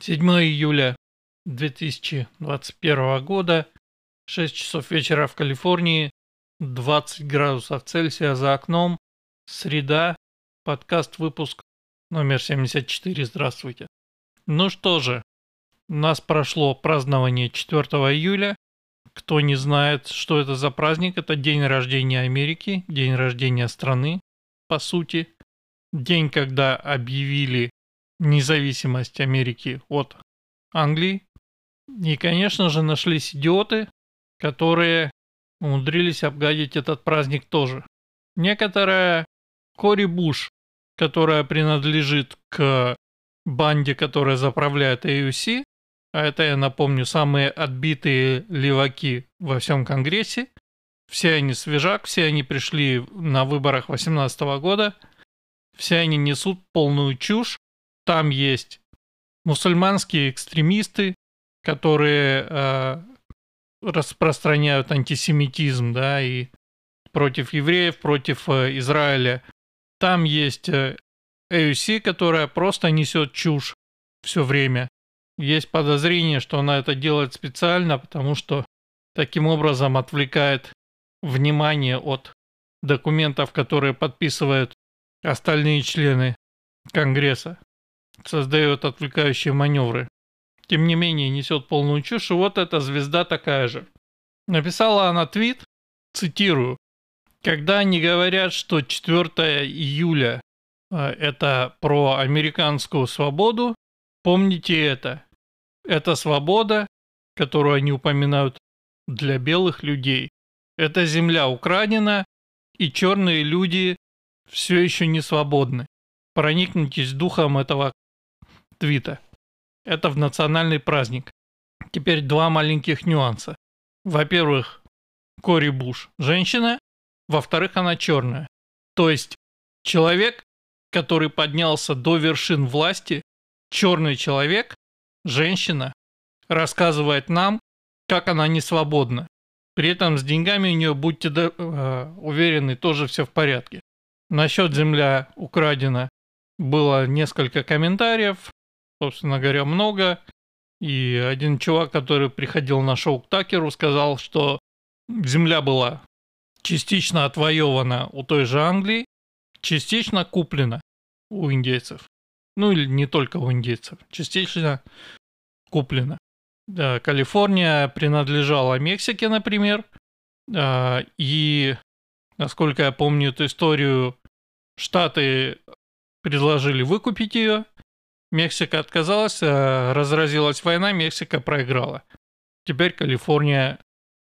7 июля 2021 года, 6 часов вечера в Калифорнии, 20 градусов Цельсия за окном, среда, подкаст выпуск номер 74, здравствуйте. Ну что же, у нас прошло празднование 4 июля. Кто не знает, что это за праздник, это день рождения Америки, день рождения страны, по сути. День, когда объявили независимость Америки от Англии. И, конечно же, нашлись идиоты, которые умудрились обгадить этот праздник тоже. Некоторая Кори Буш, которая принадлежит к банде, которая заправляет AUC, а это, я напомню, самые отбитые леваки во всем Конгрессе. Все они свежак, все они пришли на выборах 2018 года, все они несут полную чушь, там есть мусульманские экстремисты, которые э, распространяют антисемитизм, да, и против евреев, против э, Израиля. Там есть э, AUC, которая просто несет чушь все время. Есть подозрение, что она это делает специально, потому что таким образом отвлекает внимание от документов, которые подписывают остальные члены Конгресса создает отвлекающие маневры. Тем не менее, несет полную чушь, и вот эта звезда такая же. Написала она твит, цитирую, «Когда они говорят, что 4 июля э, это про американскую свободу, помните это. Это свобода, которую они упоминают для белых людей. Эта земля украдена, и черные люди все еще не свободны. Проникнитесь духом этого твита. Это в национальный праздник. Теперь два маленьких нюанса. Во-первых, Кори Буш – женщина. Во-вторых, она черная. То есть человек, который поднялся до вершин власти, черный человек, женщина, рассказывает нам, как она не свободна. При этом с деньгами у нее, будьте э, уверены, тоже все в порядке. Насчет земля украдена было несколько комментариев собственно говоря, много. И один чувак, который приходил на шоу к Такеру, сказал, что земля была частично отвоевана у той же Англии, частично куплена у индейцев. Ну или не только у индейцев, частично куплена. Да, Калифорния принадлежала Мексике, например. И, насколько я помню эту историю, Штаты предложили выкупить ее. Мексика отказалась, э, разразилась война, Мексика проиграла. Теперь Калифорния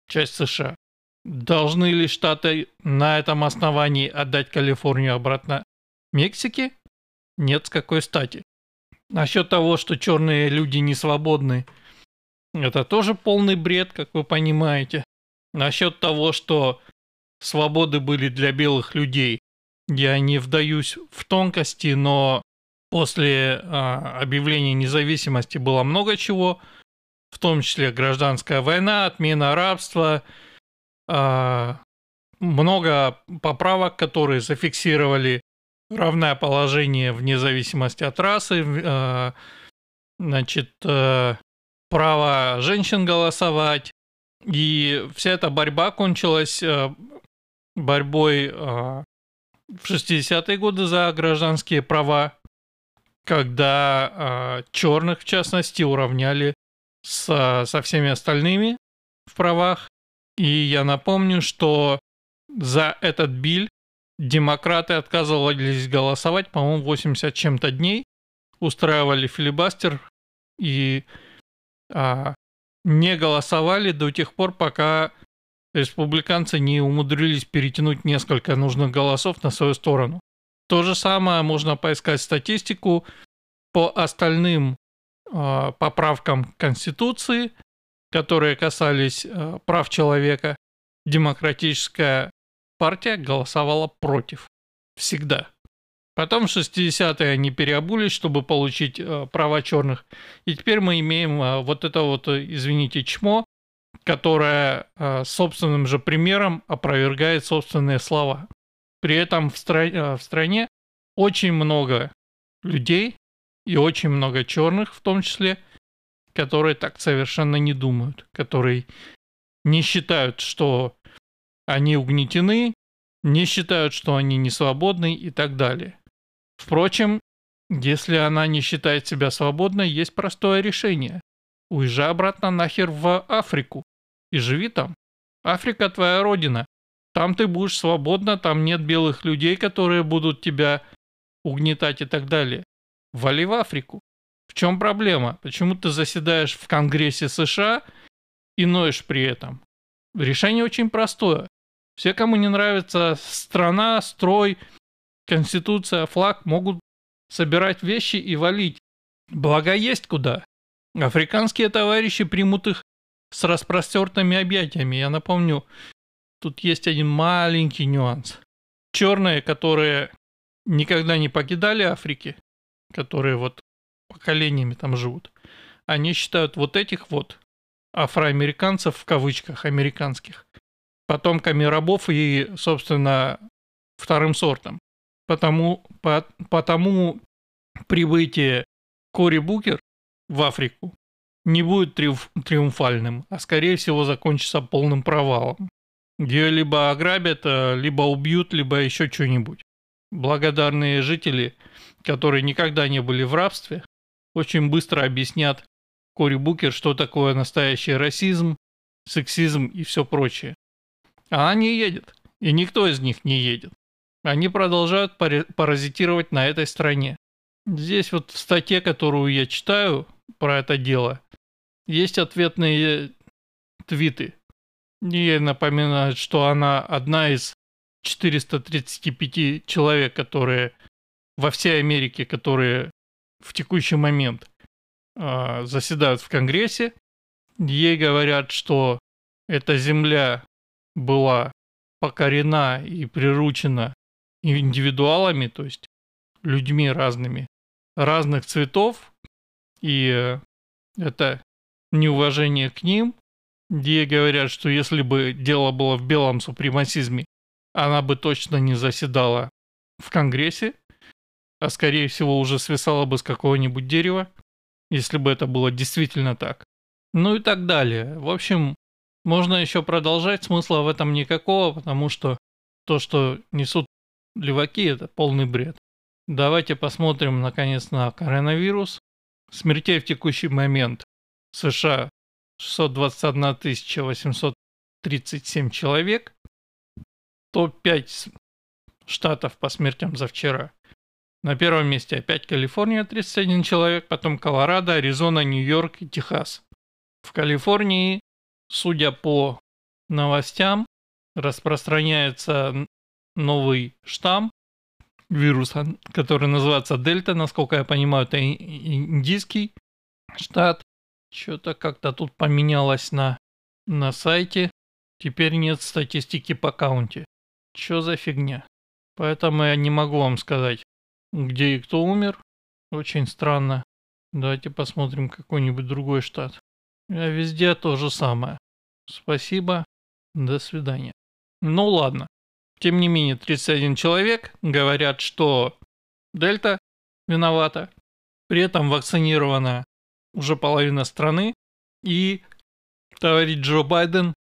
часть США. Должны ли Штаты на этом основании отдать Калифорнию обратно Мексике? Нет, с какой стати. Насчет того, что черные люди не свободны, это тоже полный бред, как вы понимаете. Насчет того, что свободы были для белых людей, я не вдаюсь в тонкости, но После а, объявления независимости было много чего, в том числе гражданская война, отмена рабства, а, много поправок, которые зафиксировали равное положение вне зависимости от расы, а, значит, а, право женщин голосовать. И вся эта борьба кончилась а, борьбой а, в 60-е годы за гражданские права когда э, черных, в частности, уравняли с, со всеми остальными в правах. И я напомню, что за этот биль демократы отказывались голосовать, по-моему, 80 чем-то дней, устраивали филибастер и а, не голосовали до тех пор, пока республиканцы не умудрились перетянуть несколько нужных голосов на свою сторону. То же самое можно поискать статистику по остальным э, поправкам Конституции, которые касались э, прав человека. Демократическая партия голосовала против. Всегда. Потом в 60-е они переобулись, чтобы получить э, права черных. И теперь мы имеем э, вот это вот, извините, чмо, которое э, собственным же примером опровергает собственные слова. При этом в, стра- э, в стране очень много людей, И очень много черных в том числе, которые так совершенно не думают, которые не считают, что они угнетены, не считают, что они не свободны и так далее. Впрочем, если она не считает себя свободной, есть простое решение. Уезжай обратно нахер в Африку и живи там. Африка твоя родина. Там ты будешь свободна, там нет белых людей, которые будут тебя угнетать и так далее. Вали в Африку. В чем проблема? Почему ты заседаешь в Конгрессе США и ноешь при этом? Решение очень простое. Все, кому не нравится страна, строй, конституция, флаг, могут собирать вещи и валить. Благо есть куда. Африканские товарищи примут их с распростертыми объятиями. Я напомню, тут есть один маленький нюанс. Черные, которые никогда не покидали Африки, которые вот поколениями там живут, они считают вот этих вот афроамериканцев в кавычках американских потомками рабов и, собственно, вторым сортом. Потому, по, потому прибытие Кори Букер в Африку не будет триумф, триумфальным, а скорее всего закончится полным провалом. Ее либо ограбят, а, либо убьют, либо еще что-нибудь. Благодарные жители, которые никогда не были в рабстве, очень быстро объяснят Кори Букер, что такое настоящий расизм, сексизм и все прочее. А она не едет, и никто из них не едет. Они продолжают паразитировать на этой стране. Здесь вот в статье, которую я читаю про это дело, есть ответные твиты. И напоминают, что она одна из 435 человек, которые во всей Америке, которые в текущий момент э, заседают в Конгрессе. Ей говорят, что эта земля была покорена и приручена индивидуалами, то есть людьми разными, разных цветов, и это неуважение к ним, где говорят, что если бы дело было в белом супремасизме, она бы точно не заседала в Конгрессе, а скорее всего уже свисала бы с какого-нибудь дерева, если бы это было действительно так. Ну и так далее. В общем, можно еще продолжать, смысла в этом никакого, потому что то, что несут леваки, это полный бред. Давайте посмотрим, наконец, на коронавирус. Смертей в текущий момент в США 621 837 человек. Топ-5 штатов по смертям за вчера. На первом месте опять Калифорния 31 человек, потом Колорадо, Аризона, Нью-Йорк и Техас. В Калифорнии Судя по новостям, распространяется новый штамм вируса, который называется Дельта, насколько я понимаю, это индийский штат. Что-то как-то тут поменялось на, на сайте. Теперь нет статистики по каунте. Что за фигня? Поэтому я не могу вам сказать, где и кто умер. Очень странно. Давайте посмотрим какой-нибудь другой штат. А везде то же самое. Спасибо. До свидания. Ну ладно. Тем не менее, 31 человек говорят, что Дельта виновата. При этом вакцинирована уже половина страны. И товарищ Джо Байден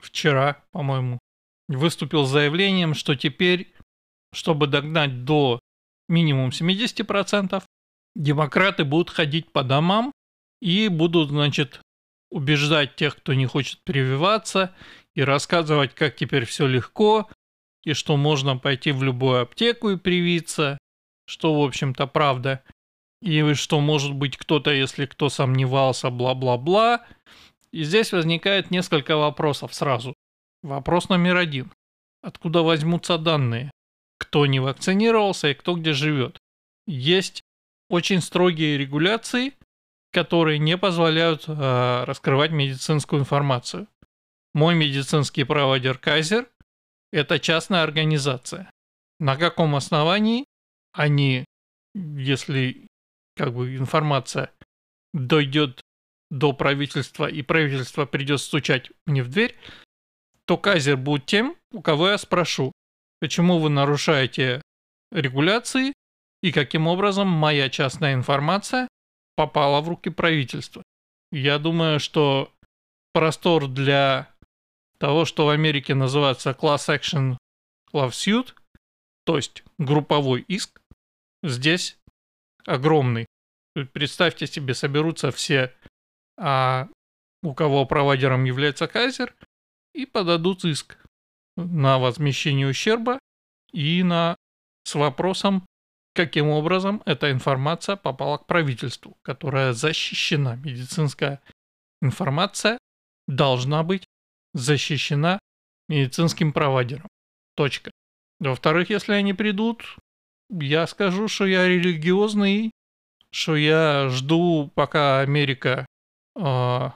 вчера, по-моему, выступил с заявлением, что теперь, чтобы догнать до минимум 70%, демократы будут ходить по домам и будут, значит, убеждать тех, кто не хочет прививаться, и рассказывать, как теперь все легко, и что можно пойти в любую аптеку и привиться, что, в общем-то, правда, и что, может быть, кто-то, если кто сомневался, бла-бла-бла. И здесь возникает несколько вопросов сразу. Вопрос номер один. Откуда возьмутся данные? Кто не вакцинировался и кто где живет? Есть очень строгие регуляции, которые не позволяют э, раскрывать медицинскую информацию. Мой медицинский провайдер Кайзер – это частная организация. На каком основании они, если как бы информация дойдет до правительства и правительство придет стучать мне в дверь, то Кайзер будет тем, у кого я спрошу, почему вы нарушаете регуляции и каким образом моя частная информация попала в руки правительства. Я думаю, что простор для того, что в Америке называется Class Action Lawsuit, то есть групповой иск, здесь огромный. Представьте себе, соберутся все, а, у кого провайдером является Кайзер, и подадут иск на возмещение ущерба и на с вопросом, каким образом эта информация попала к правительству, которая защищена. Медицинская информация должна быть защищена медицинским провайдером. Точка. Во-вторых, если они придут, я скажу, что я религиозный, что я жду, пока Америка э,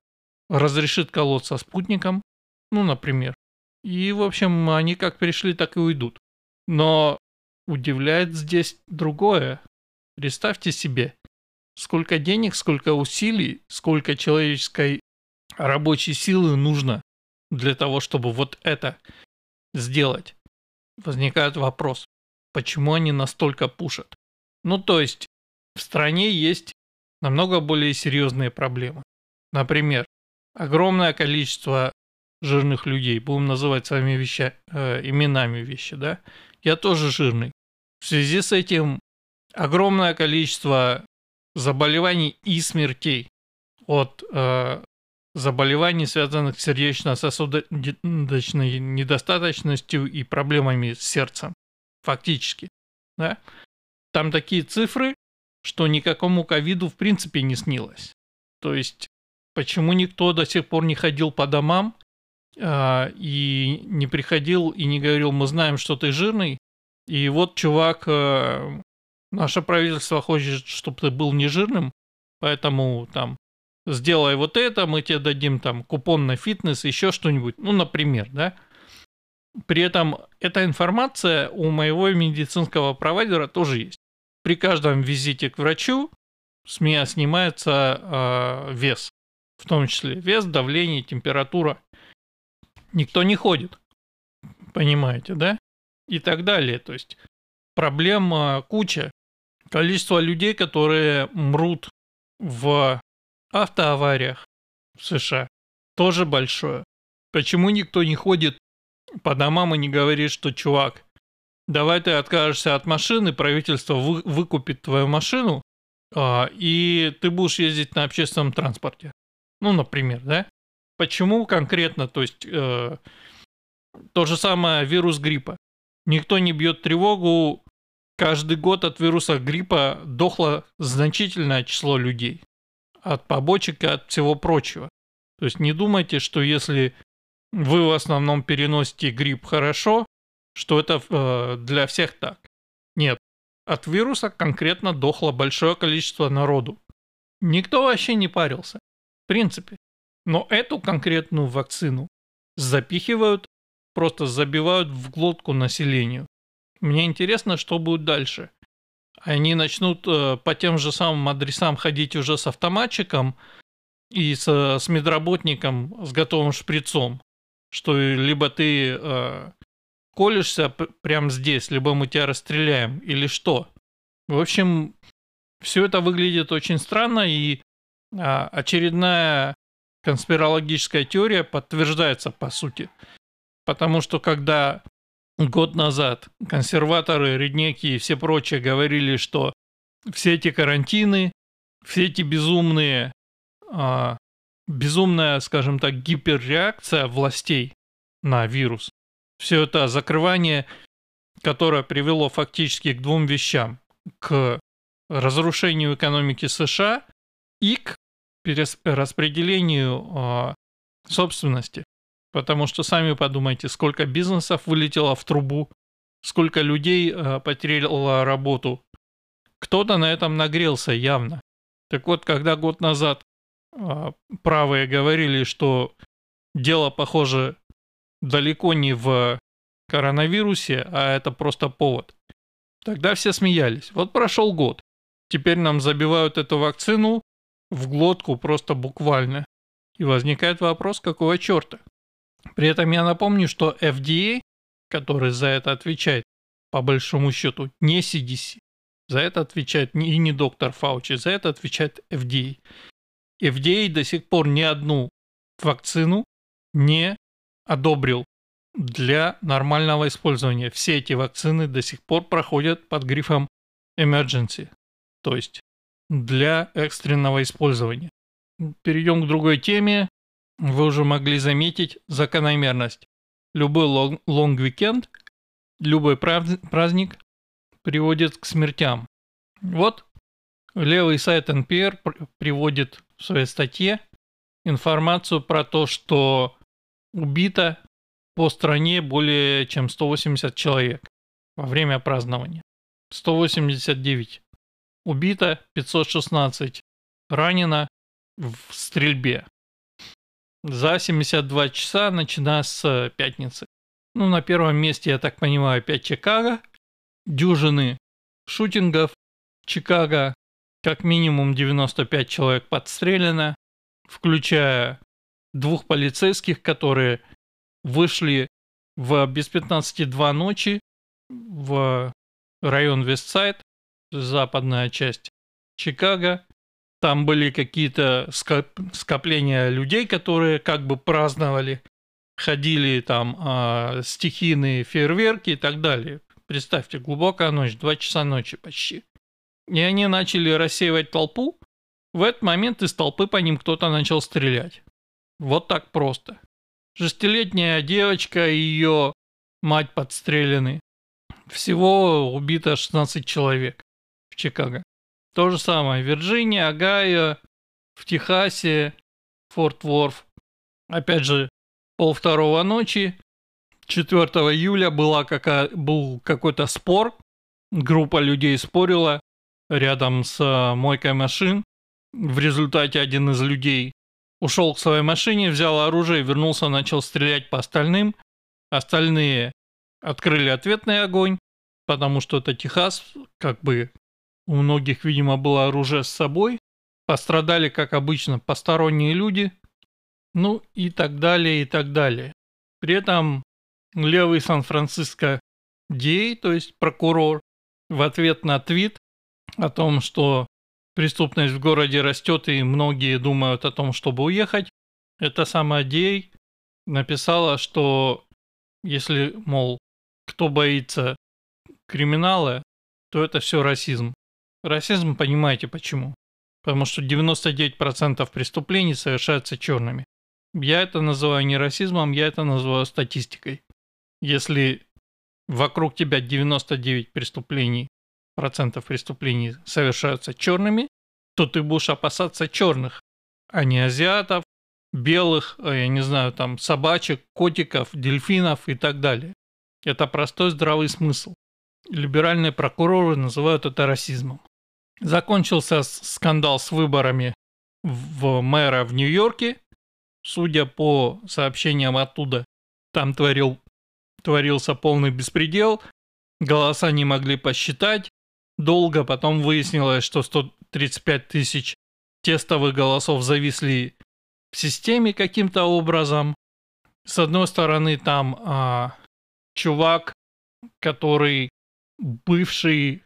разрешит колоться спутником, ну, например. И, в общем, они как пришли, так и уйдут. Но удивляет здесь другое. Представьте себе, сколько денег, сколько усилий, сколько человеческой рабочей силы нужно для того, чтобы вот это сделать. Возникает вопрос, почему они настолько пушат? Ну, то есть, в стране есть намного более серьезные проблемы. Например, огромное количество жирных людей, будем называть своими веща, э, именами вещи, да, я тоже жирный. В связи с этим огромное количество заболеваний и смертей от э, заболеваний, связанных с сердечно-сосудочной недостаточностью и проблемами с сердцем. Фактически. Да? Там такие цифры, что никакому ковиду в принципе не снилось. То есть, почему никто до сих пор не ходил по домам э, и не приходил и не говорил, мы знаем, что ты жирный, и вот, чувак, э, наше правительство хочет, чтобы ты был не жирным, поэтому там сделай вот это, мы тебе дадим там купон на фитнес, еще что-нибудь, ну, например, да. При этом эта информация у моего медицинского провайдера тоже есть. При каждом визите к врачу с меня снимается э, вес, в том числе вес, давление, температура. Никто не ходит, понимаете, да? и так далее. То есть проблем куча. Количество людей, которые мрут в автоавариях в США, тоже большое. Почему никто не ходит по домам и не говорит, что чувак, давай ты откажешься от машины, правительство вы, выкупит твою машину, а, и ты будешь ездить на общественном транспорте. Ну, например, да? Почему конкретно? То есть э, то же самое вирус гриппа. Никто не бьет тревогу. Каждый год от вируса гриппа дохло значительное число людей. От побочек и от всего прочего. То есть не думайте, что если вы в основном переносите грипп хорошо, что это э, для всех так. Нет. От вируса конкретно дохло большое количество народу. Никто вообще не парился. В принципе. Но эту конкретную вакцину запихивают просто забивают в глотку населению. Мне интересно, что будет дальше. Они начнут э, по тем же самым адресам ходить уже с автоматчиком и с, с медработником с готовым шприцом, что либо ты э, колешься прямо здесь, либо мы тебя расстреляем, или что. В общем, все это выглядит очень странно, и э, очередная конспирологическая теория подтверждается по сути. Потому что когда год назад консерваторы, реднеки и все прочие говорили, что все эти карантины, все эти безумные, а, безумная, скажем так, гиперреакция властей на вирус, все это закрывание, которое привело фактически к двум вещам. К разрушению экономики США и к перераспределению а, собственности. Потому что сами подумайте, сколько бизнесов вылетело в трубу, сколько людей э, потеряло работу. Кто-то на этом нагрелся явно. Так вот, когда год назад э, правые говорили, что дело, похоже, далеко не в коронавирусе, а это просто повод, тогда все смеялись. Вот прошел год. Теперь нам забивают эту вакцину в глотку просто буквально. И возникает вопрос, какого черта? При этом я напомню, что FDA, который за это отвечает, по большому счету, не CDC. За это отвечает и не доктор Фаучи, за это отвечает FDA. FDA до сих пор ни одну вакцину не одобрил для нормального использования. Все эти вакцины до сих пор проходят под грифом emergency, то есть для экстренного использования. Перейдем к другой теме. Вы уже могли заметить закономерность. Любой long weekend, любой праздник приводит к смертям. Вот левый сайт NPR приводит в своей статье информацию про то, что убито по стране более чем 180 человек во время празднования. 189 убито, 516 ранено в стрельбе. За 72 часа, начиная с пятницы. Ну, на первом месте, я так понимаю, опять Чикаго. Дюжины шутингов. Чикаго, как минимум 95 человек подстрелено, включая двух полицейских, которые вышли в без 15 2 ночи в район Вестсайд, западная часть Чикаго. Там были какие-то скопления людей, которые как бы праздновали, ходили там э, стихийные фейерверки и так далее. Представьте, глубокая ночь, 2 часа ночи почти. И они начали рассеивать толпу. В этот момент из толпы по ним кто-то начал стрелять. Вот так просто. Шестилетняя девочка и ее мать подстрелены. Всего убито 16 человек в Чикаго. То же самое. Вирджиния, Огайо, в Техасе, Форт Ворф. Опять же, пол второго ночи, 4 июля была какая, был какой-то спор. Группа людей спорила рядом с э, мойкой машин. В результате один из людей ушел к своей машине, взял оружие, вернулся, начал стрелять по остальным. Остальные открыли ответный огонь, потому что это Техас, как бы у многих, видимо, было оружие с собой. Пострадали, как обычно, посторонние люди. Ну и так далее, и так далее. При этом левый Сан-Франциско Дей, то есть прокурор, в ответ на твит о том, что преступность в городе растет и многие думают о том, чтобы уехать, эта самая Дей написала, что если, мол, кто боится криминала, то это все расизм. Расизм понимаете почему? Потому что 99% преступлений совершаются черными. Я это называю не расизмом, я это называю статистикой. Если вокруг тебя 99 преступлений, процентов преступлений совершаются черными, то ты будешь опасаться черных, а не азиатов, белых, э, я не знаю, там собачек, котиков, дельфинов и так далее. Это простой здравый смысл. Либеральные прокуроры называют это расизмом. Закончился скандал с выборами в мэра в Нью-Йорке. Судя по сообщениям оттуда, там творил, творился полный беспредел. Голоса не могли посчитать. Долго потом выяснилось, что 135 тысяч тестовых голосов зависли в системе каким-то образом. С одной стороны, там а, чувак, который бывший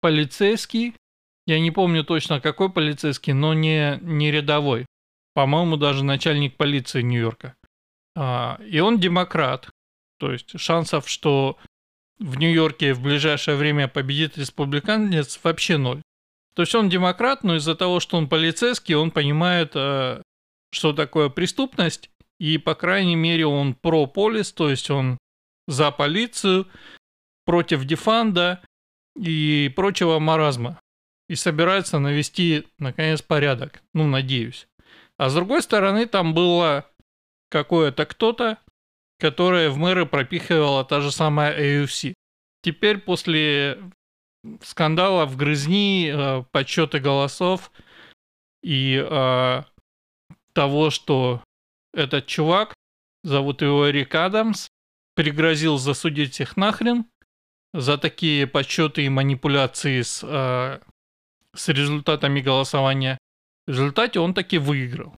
полицейский, я не помню точно какой полицейский, но не, не рядовой. По-моему, даже начальник полиции Нью-Йорка. А, и он демократ. То есть шансов, что в Нью-Йорке в ближайшее время победит республиканец, вообще ноль. То есть он демократ, но из-за того, что он полицейский, он понимает, а, что такое преступность, и, по крайней мере, он про-полис, то есть он за полицию, против дефанда и прочего маразма. И собирается навести, наконец, порядок. Ну, надеюсь. А с другой стороны, там было какое-то кто-то, которое в мэры пропихивала та же самая AFC. Теперь после скандала в грызни, э, подсчета голосов и э, того, что этот чувак, зовут его Рик Адамс, пригрозил засудить их нахрен за такие подсчеты и манипуляции с, э, с результатами голосования. В результате он таки выиграл.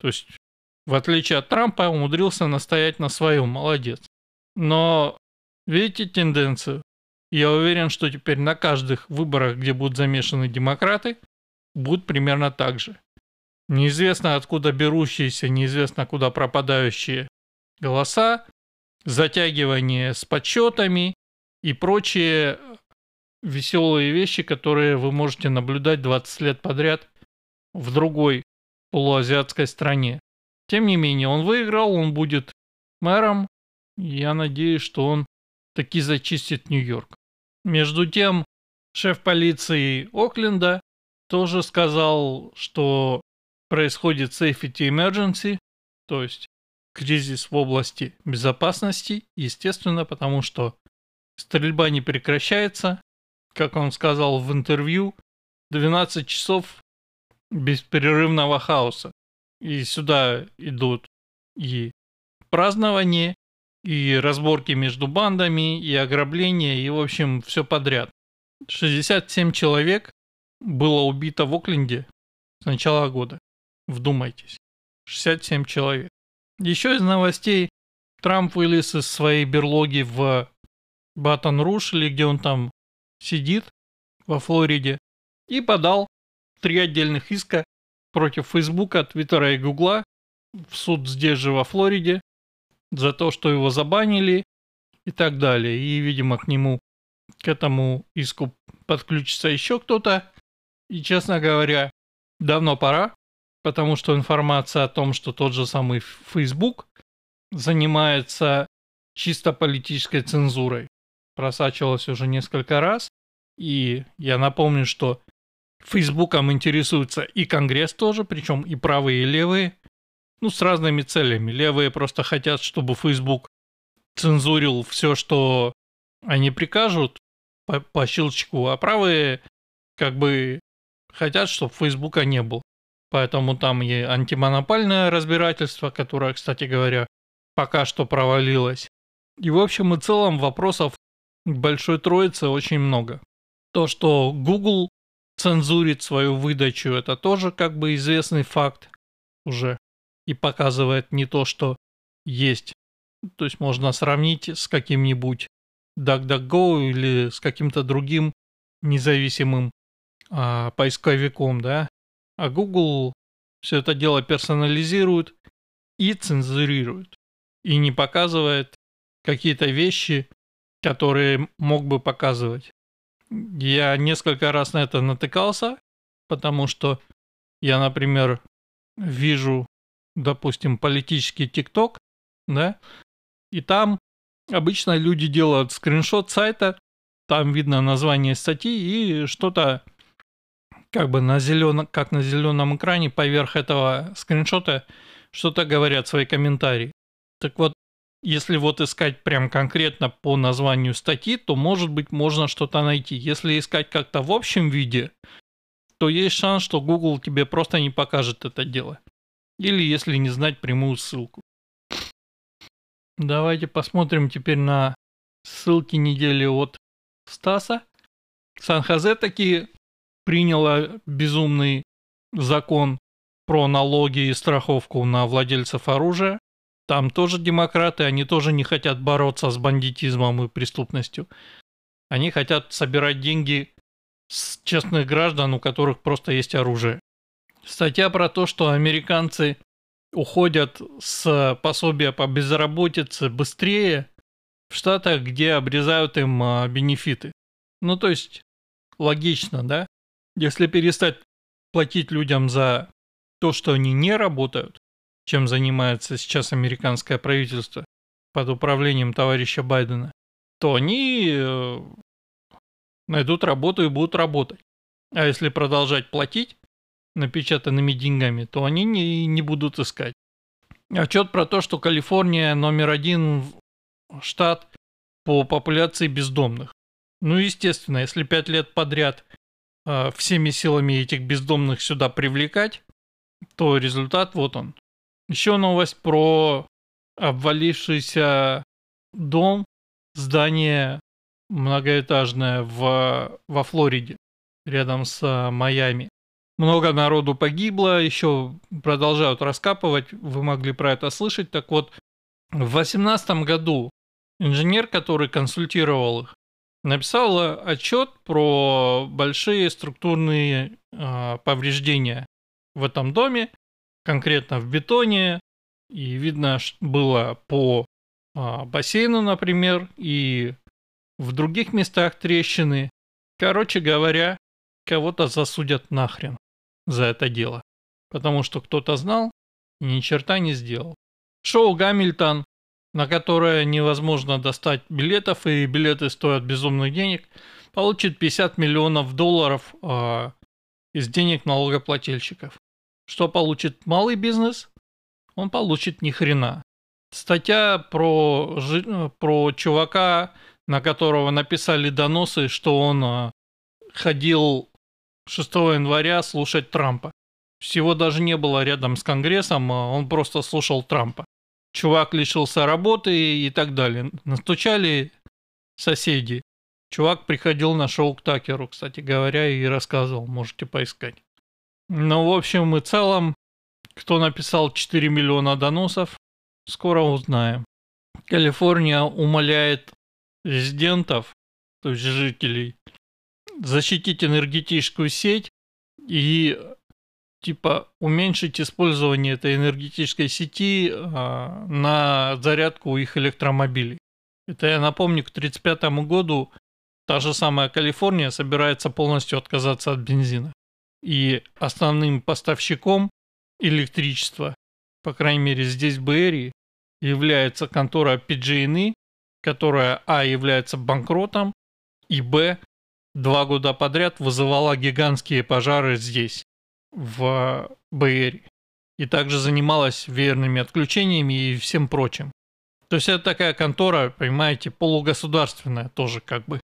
То есть, в отличие от Трампа, умудрился настоять на своем. Молодец. Но видите тенденцию? Я уверен, что теперь на каждых выборах, где будут замешаны демократы, будут примерно так же. Неизвестно откуда берущиеся, неизвестно куда пропадающие голоса, затягивание с подсчетами и прочие веселые вещи, которые вы можете наблюдать 20 лет подряд в другой полуазиатской стране. Тем не менее, он выиграл, он будет мэром. Я надеюсь, что он таки зачистит Нью-Йорк. Между тем, шеф полиции Окленда тоже сказал, что происходит safety emergency, то есть кризис в области безопасности, естественно, потому что стрельба не прекращается. Как он сказал в интервью, 12 часов беспрерывного хаоса. И сюда идут и празднования, и разборки между бандами, и ограбления, и, в общем, все подряд. 67 человек было убито в Окленде с начала года. Вдумайтесь. 67 человек. Еще из новостей. Трамп вылез из своей берлоги в Батон-Руш, или где он там сидит, во Флориде, и подал три отдельных иска против Фейсбука, Твиттера и Гугла в суд здесь же во Флориде за то, что его забанили и так далее. И, видимо, к нему, к этому иску подключится еще кто-то. И, честно говоря, давно пора, потому что информация о том, что тот же самый Facebook занимается чисто политической цензурой, просачивалась уже несколько раз. И я напомню, что Фейсбуком интересуется и Конгресс тоже, причем и правые, и левые. Ну, с разными целями. Левые просто хотят, чтобы Facebook цензурил все, что они прикажут по, по щелчку, а правые как бы хотят, чтобы Фейсбука не было. Поэтому там и антимонопольное разбирательство, которое, кстати говоря, пока что провалилось. И в общем и целом вопросов к большой троице очень много. То, что Google цензурит свою выдачу, это тоже как бы известный факт уже. И показывает не то, что есть. То есть можно сравнить с каким-нибудь DuckDuckGo или с каким-то другим независимым а, поисковиком, да. А Google все это дело персонализирует и цензурирует. И не показывает какие-то вещи, которые мог бы показывать. Я несколько раз на это натыкался, потому что я, например, вижу, допустим, политический ТикТок, да, и там обычно люди делают скриншот сайта, там видно название статьи и что-то как бы на зеленом, как на зеленом экране поверх этого скриншота что-то говорят, свои комментарии. Так вот, если вот искать прям конкретно по названию статьи, то может быть можно что-то найти. Если искать как-то в общем виде, то есть шанс, что Google тебе просто не покажет это дело. Или если не знать прямую ссылку. Давайте посмотрим теперь на ссылки недели от Стаса. Сан-Хозе таки приняла безумный закон про налоги и страховку на владельцев оружия. Там тоже демократы, они тоже не хотят бороться с бандитизмом и преступностью. Они хотят собирать деньги с честных граждан, у которых просто есть оружие. Статья про то, что американцы уходят с пособия по безработице быстрее в штатах, где обрезают им а, бенефиты. Ну, то есть, логично, да? Если перестать платить людям за то, что они не работают, чем занимается сейчас американское правительство под управлением товарища Байдена, то они э, найдут работу и будут работать. А если продолжать платить напечатанными деньгами, то они не, не будут искать. Отчет про то, что Калифорния номер один штат по популяции бездомных. Ну, естественно, если пять лет подряд э, всеми силами этих бездомных сюда привлекать, то результат вот он. Еще новость про обвалившийся дом, здание многоэтажное в, во Флориде, рядом с а, Майами. Много народу погибло, еще продолжают раскапывать, вы могли про это слышать. Так вот, в 2018 году инженер, который консультировал их, написала отчет про большие структурные э, повреждения в этом доме, конкретно в бетоне. И видно было по э, бассейну, например, и в других местах трещины. Короче говоря, кого-то засудят нахрен за это дело. Потому что кто-то знал и ни черта не сделал. Шоу «Гамильтон», на которое невозможно достать билетов, и билеты стоят безумных денег, получит 50 миллионов долларов э, из денег налогоплательщиков. Что получит малый бизнес? Он получит ни хрена. Статья про, про чувака, на которого написали доносы, что он э, ходил 6 января слушать Трампа. Всего даже не было рядом с Конгрессом, а он просто слушал Трампа. Чувак лишился работы и так далее. Настучали соседи. Чувак приходил на шоу к Такеру, кстати говоря, и рассказывал, можете поискать. Ну, в общем и целом, кто написал 4 миллиона доносов, скоро узнаем. Калифорния умоляет резидентов, то есть жителей, защитить энергетическую сеть и типа уменьшить использование этой энергетической сети а, на зарядку их электромобилей. Это я напомню, к 1935 году та же самая Калифорния собирается полностью отказаться от бензина. И основным поставщиком электричества, по крайней мере здесь в Бэйрии, является контора PG&E, которая а. является банкротом, и б два года подряд вызывала гигантские пожары здесь, в БР. И также занималась верными отключениями и всем прочим. То есть это такая контора, понимаете, полугосударственная тоже как бы.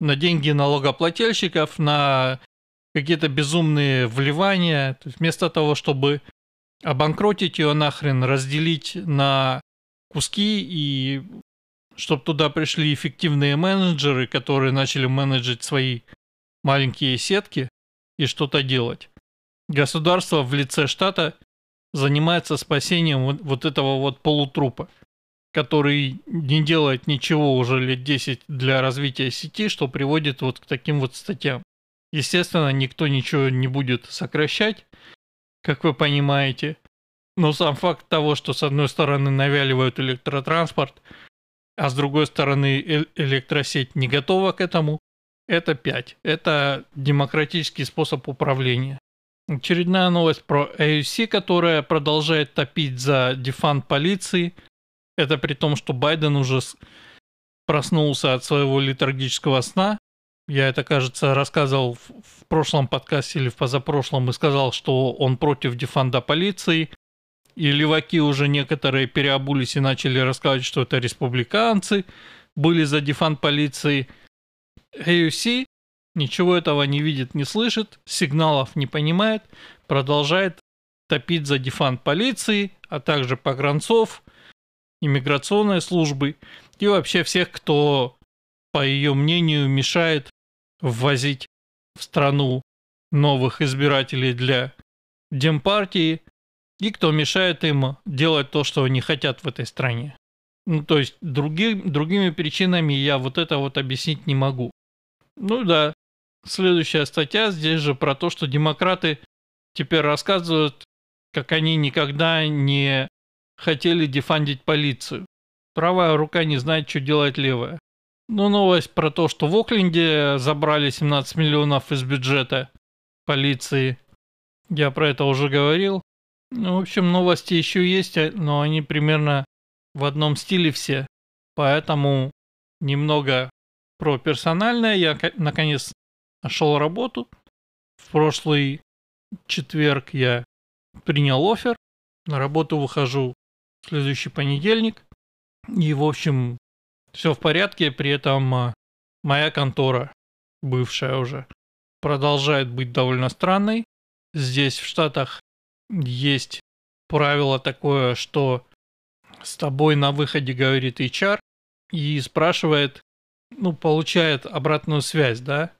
На деньги налогоплательщиков, на какие-то безумные вливания. То есть вместо того, чтобы обанкротить ее нахрен, разделить на куски и чтобы туда пришли эффективные менеджеры, которые начали менеджить свои маленькие сетки и что-то делать. Государство в лице штата занимается спасением вот, этого вот полутрупа, который не делает ничего уже лет 10 для развития сети, что приводит вот к таким вот статьям. Естественно, никто ничего не будет сокращать, как вы понимаете. Но сам факт того, что с одной стороны навяливают электротранспорт, а с другой стороны электросеть не готова к этому, это 5. Это демократический способ управления. Очередная новость про AUC, которая продолжает топить за дефанд полиции. Это при том, что Байден уже проснулся от своего литургического сна. Я это, кажется, рассказывал в прошлом подкасте или в позапрошлом и сказал, что он против дефанда полиции. И леваки уже некоторые переобулись и начали рассказывать, что это республиканцы были за дефанд полиции. AUC ничего этого не видит, не слышит, сигналов не понимает, продолжает топить за дефанд полиции, а также погранцов, иммиграционной службы и вообще всех, кто, по ее мнению, мешает ввозить в страну новых избирателей для Демпартии и кто мешает им делать то, что они хотят в этой стране. Ну, то есть други, другими причинами я вот это вот объяснить не могу. Ну да, Следующая статья здесь же про то, что демократы теперь рассказывают, как они никогда не хотели дефандить полицию. Правая рука не знает, что делать левая. Ну, новость про то, что в Окленде забрали 17 миллионов из бюджета полиции. Я про это уже говорил. Ну, в общем, новости еще есть, а, но они примерно в одном стиле все. Поэтому немного про персональное. Я, наконец, нашел работу. В прошлый четверг я принял офер. На работу выхожу в следующий понедельник. И, в общем, все в порядке. При этом а, моя контора, бывшая уже, продолжает быть довольно странной. Здесь в Штатах есть правило такое, что с тобой на выходе говорит HR и спрашивает, ну, получает обратную связь, да,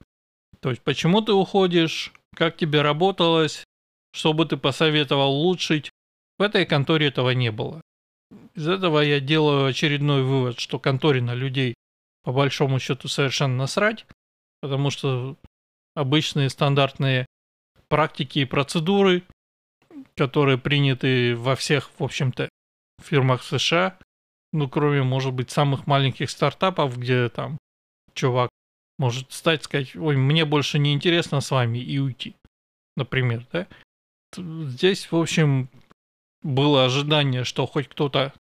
то есть, почему ты уходишь, как тебе работалось, что бы ты посоветовал улучшить. В этой конторе этого не было. Из этого я делаю очередной вывод, что конторе на людей по большому счету совершенно насрать, потому что обычные стандартные практики и процедуры, которые приняты во всех, в общем-то, фирмах США, ну, кроме, может быть, самых маленьких стартапов, где там чувак может встать сказать, ой, мне больше не интересно с вами и уйти, например, да? Здесь, в общем, было ожидание, что хоть кто-то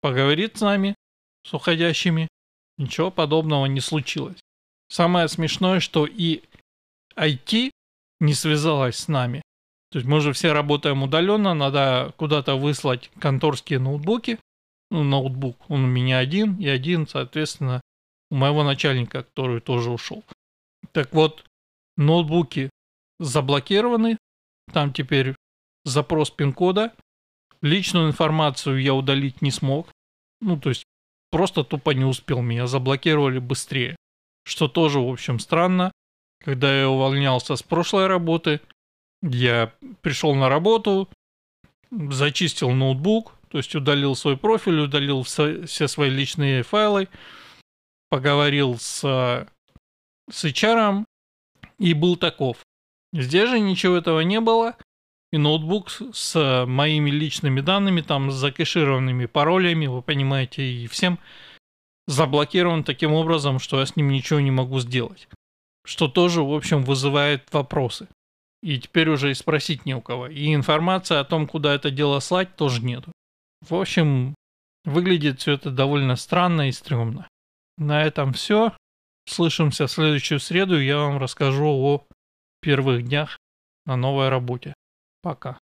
поговорит с нами, с уходящими. Ничего подобного не случилось. Самое смешное, что и IT не связалась с нами. То есть мы же все работаем удаленно, надо куда-то выслать конторские ноутбуки. Ну, ноутбук, он у меня один, и один, соответственно, у моего начальника, который тоже ушел. Так вот, ноутбуки заблокированы, там теперь запрос пин-кода. Личную информацию я удалить не смог. Ну, то есть, просто тупо не успел, меня заблокировали быстрее. Что тоже, в общем, странно. Когда я увольнялся с прошлой работы, я пришел на работу, зачистил ноутбук, то есть удалил свой профиль, удалил все свои личные файлы, поговорил с, с HR и был таков. Здесь же ничего этого не было, и ноутбук с моими личными данными, там с закэшированными паролями, вы понимаете, и всем заблокирован таким образом, что я с ним ничего не могу сделать. Что тоже, в общем, вызывает вопросы. И теперь уже и спросить не у кого. И информация о том, куда это дело слать, тоже нету. В общем, выглядит все это довольно странно и стрёмно. На этом все. Слышимся в следующую среду, я вам расскажу о первых днях на новой работе. Пока.